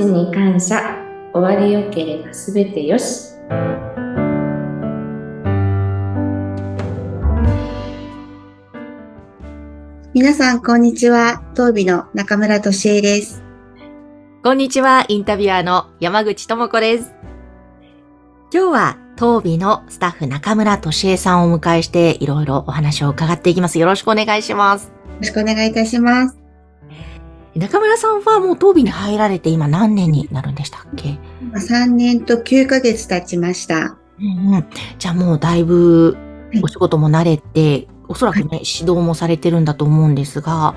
ちに感謝、終わりよければすべてよし。皆さん、こんにちは。当美の中村敏恵です。こんにちは、インタビュアーの山口智子です。今日は、当美のスタッフ中村敏恵さんをお迎えして、いろいろお話を伺っていきます。よろしくお願いします。よろしくお願いいたします。中村さんはもう当美に入られて今何年になるんでしたっけ？今3年と9ヶ月経ちました。うんうん。じゃあもうだいぶはいお仕事も慣れて、おそらくね、指導もされてるんだと思うんですが、ま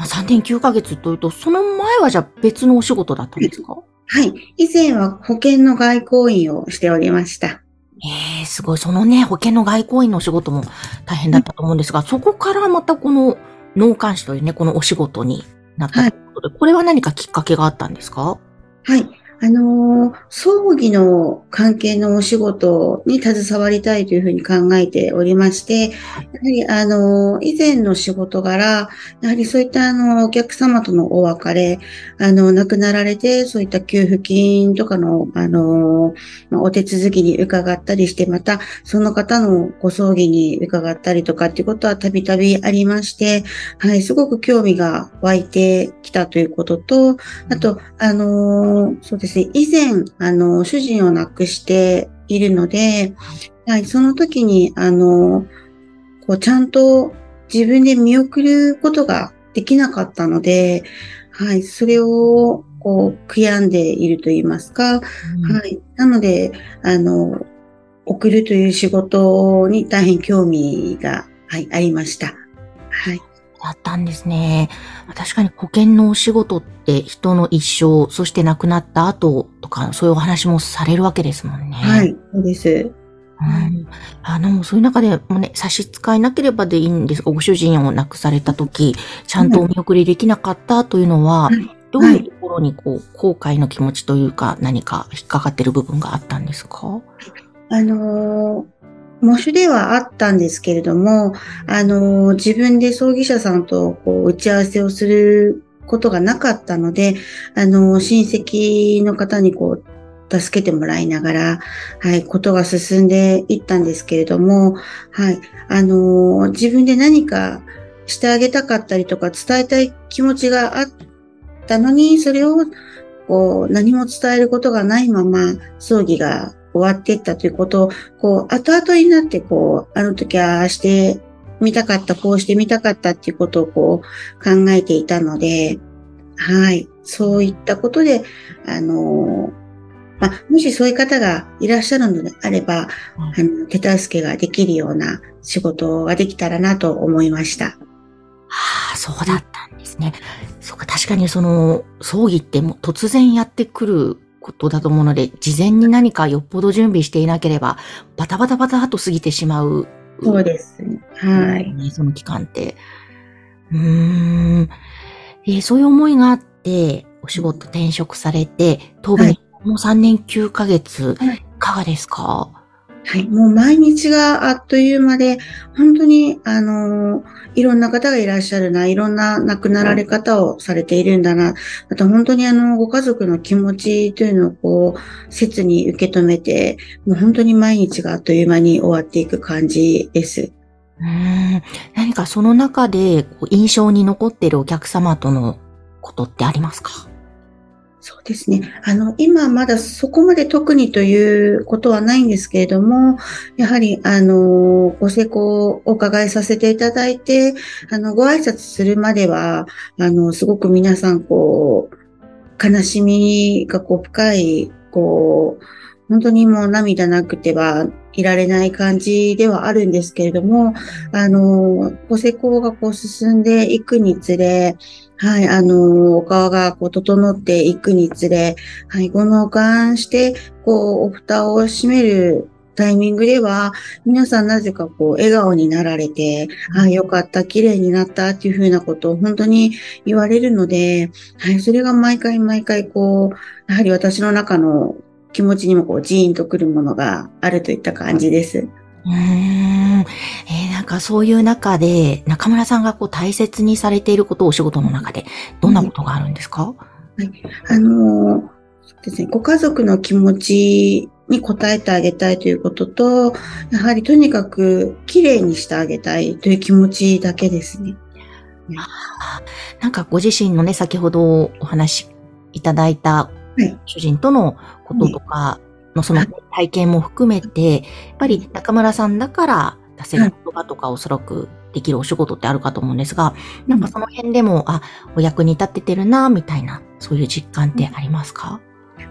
あ、3年9ヶ月というと、その前はじゃあ別のお仕事だったんですか？はい。以前は保険の外交員をしておりました。ええすごい。そのね、保険の外交員のお仕事も大変だったと思うんですが、そこからまたこの農監視というね、このお仕事になったということで、これは何かきっかけがあったんですか？はい。あの葬儀の関係のお仕事に携わりたいというふうに考えておりまして、やはり、あの以前の仕事柄、やはりそういったあの、お客様とのお別れ、あの、亡くなられて、そういった給付金とかの、あのお手続きに伺ったりして、また、その方のご葬儀に伺ったりとかっていうことはたびたびありまして、はい、すごく興味が湧いてきたということと、あと、あのそうですね、以前、あの、主人を亡くしているので、はい、その時に、あのこう、ちゃんと自分で見送ることができなかったので、はい、それを、こう、悔やんでいると言いますか、うんはい。なので、あの、送るという仕事に大変興味が、はい、ありました。はい。だったんですね。確かに保険のお仕事って人の一生、そして亡くなった後とか、そういうお話もされるわけですもんね。はい、そうです。うんあの、そういう中でもね、差し支えなければでいいんですが、ご主人を亡くされた時、ちゃんとお見送りできなかったというのは、はいどういうところにこう、後悔の気持ちというか、何か引っかかってる部分があったんですか？あのー、模試ではあったんですけれども、あの、自分で葬儀社さんとこう打ち合わせをすることがなかったので、あの、親戚の方にこう、助けてもらいながら、はい、ことが進んでいったんですけれども、はい、あの、自分で何かしてあげたかったりとか伝えたい気持ちがあったのに、それをこう、何も伝えることがないまま、葬儀が終わっていったということを、こう、後々になって、こう、あの時はああしてみたかった、こうしてみたかったっていうことをこう、考えていたので、はい。そういったことで、あのまあ、もしそういう方がいらっしゃるのであれば、あの、手助けができるような仕事ができたらなと思いました。ああ、そうだったんですね。そうか、確かにその、葬儀ってもう突然やってくることだと思うので、事前に何かよっぽど準備していなければ、バタバタバタっと過ぎてしまう。そうですね。はい。ね、その期間って。うーん。えーそういう思いがあって、お仕事転職されて、当分、はいもう3年9ヶ月、はいいかがですか？はい。もう毎日があっという間で、本当に、あのいろんな方がいらっしゃるな、いろんな亡くなられ方をされているんだな、あと本当にあの、ご家族の気持ちというのをこう、切に受け止めて、もう本当に毎日があっという間に終わっていく感じです。うん。何かその中で、印象に残っているお客様とのことってありますか？そうですね。あの、今まだそこまで特にということはないんですけれども、やはり、あの、ご成功をお伺いさせていただいて、あの、ご挨拶するまでは、あの、すごく皆さん、こう、悲しみがこう深い、こう、本当にもう涙なくてはいられない感じではあるんですけれども、あの、ご成功がこう進んでいくにつれ、はい、あの、お顔がこう整っていくにつれ、はい、ご納棺して、こう、お蓋を閉めるタイミングでは、皆さんなぜかこう、笑顔になられて、あよかった、綺麗になったっていうふうなことを本当に言われるので、はい、それが毎回毎回こう、やはり私の中の気持ちにもこう、ジーンとくるものがあるといった感じです。うーん。えーなんかそういう中で、中村さんがこう大切にされていることをお仕事の中で、どんなことがあるんですか、あの、そうですね、ご家族の気持ちに応えてあげたいということと、やはりとにかく綺麗にしてあげたいという気持ちだけですね。なんかご自身のね、先ほどお話いただいたはい主人とのこととかのその体験も含めて、やっぱり中村さんだから出せる言葉とかおそらくできるお仕事ってあるかと思うんですが、なんかその辺でも、あ、お役に立ててるな、みたいな、そういう実感ってありますか、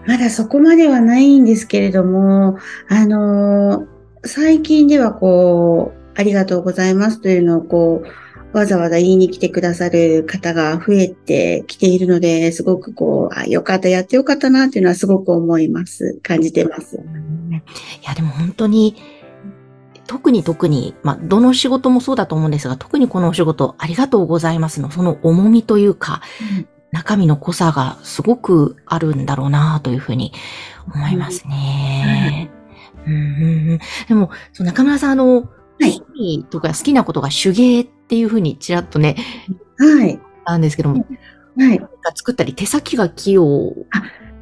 まだそこまではないんですけれども、あのー最近ではこう、ありがとうございますというのをこう、わざわざ言いに来てくださる方が増えてきているので、すごくこう、あ、よかった、やってよかったなっていうのはすごく思います。感じてます。うんいや、でも本当に、特に特に、まあ、どの仕事もそうだと思うんですが、特にこのお仕事、ありがとうございますの、その重みというか、中身の濃さがすごくあるんだろうなというふうに思いますね。うんうんうんでも、中村さん、あの、はい趣味とか好きなことが手芸っていうふうにちらっとね、はい。あんですけども、はい。作ったり手先が器用。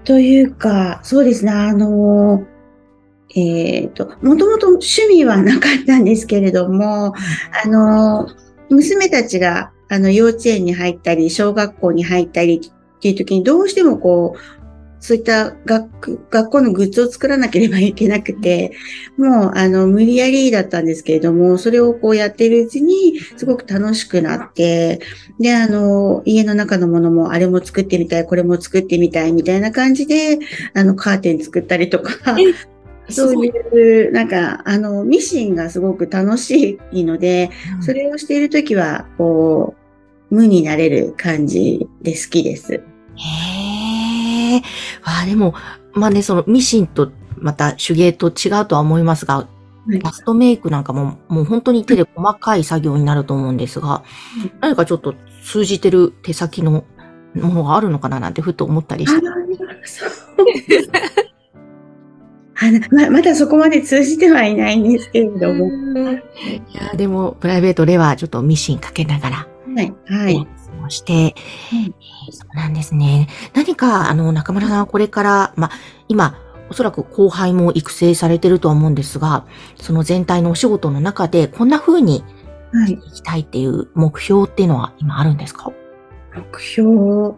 というか、そうですね、あのー、えっ、と、もともと趣味はなかったんですけれども、あのー、娘たちが、あの、幼稚園に入ったり、小学校に入ったりっていう時に、どうしてもこう、そういった学学校のグッズを作らなければいけなくて、もう、あの、無理やりだったんですけれども、それをこうやってるうちに、すごく楽しくなって、で、あの、家の中のものも、あれも作ってみたい、これも作ってみたい、みたいな感じで、あの、カーテン作ったりとか、そういう、なんか、あの、ミシンがすごく楽しいので、それをしているときは、こう、無になれる感じで好きです。へえ。わあ、でも、まあね、そのミシンとまた手芸と違うとは思いますが、はいラストメイクなんかももう本当に手で細かい作業になると思うんですが、何かちょっと通じてる手先のものがあるのかななんてふと思ったりして。あのま まだそこまで通じてはいないんですけれども。いや、でも、プライベートではちょっとミシンかけながら、はい。はい。過ごして、えーそうなんですね。何か、あの、中村さんはこれから、まあ、今、おそらく後輩も育成されてるとは思うんですが、その全体のお仕事の中で、こんな風にはい。いきたいっていう目標っていうのは今あるんですか？目標？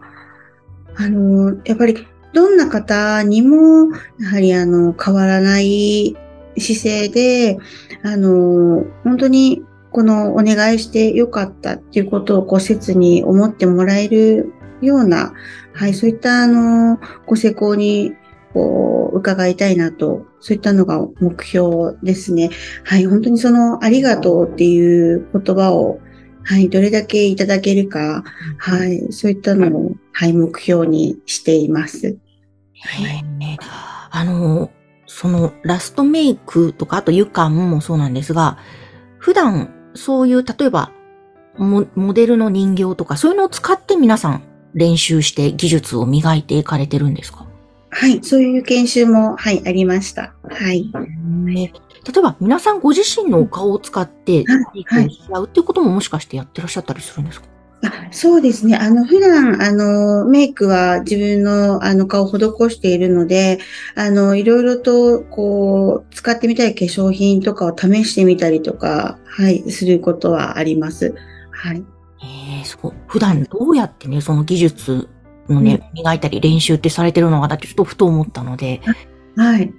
あの、やっぱり、どんな方にも、やはり、あの、変わらない姿勢で、あの、本当に、このお願いしてよかったっていうことを、こう、切に思ってもらえるような、はい、そういった、あの、ご施工に、こう、伺いたいなと、そういったのが目標ですね。はい、本当にその、ありがとうっていう言葉を、はい、どれだけいただけるか、はい、そういったのを、はい、目標にしています。はい。あの、そのラストメイクとか、あと湯感もそうなんですが、普段そういう、例えばモ、モデルの人形とか、そういうのを使って皆さん練習して技術を磨いていかれてるんですか？はい、そういう研修も、はい、ありました。はい。ね例えば皆さんご自身のお顔を使ってメイクをし合うっていうことももしかしてやってらっしゃったりするんですか？あそうですね。あの、普段、あの、メイクは自分の、あの、顔を施しているので、あの、いろいろと、こう、使ってみたい化粧品とかを試してみたりとか、はい、することはあります。はい。ええそう。普段どうやってね、その技術のね、磨いたり練習ってされてるのかなってちょっとふと思ったので。はい。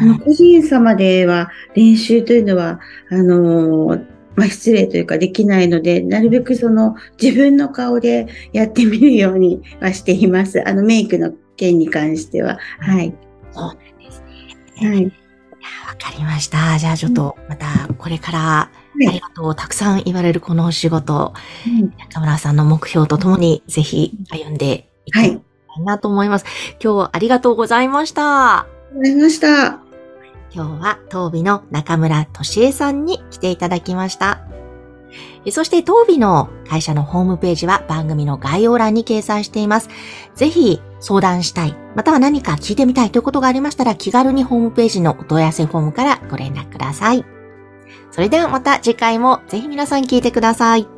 あの、個人様では練習というのは、あの、まあ、失礼というかできないので、なるべくその自分の顔でやってみるようにはしています。あの、メイクの件に関しては。はい。そうなんですね。はい。わかりました。じゃあちょっとまたこれからありがとうたくさん言われるこのお仕事、中村さんの目標とともにぜひ歩んでいきたいなと思います。今日はありがとうございました。ありがとうございました。今日は当美の中村俊恵さんに来ていただきました。そして当美の会社のホームページは番組の概要欄に掲載しています。ぜひ相談したい、または何か聞いてみたいということがありましたら気軽にホームページのお問い合わせフォームからご連絡ください。それではまた次回もぜひ皆さん聞いてください。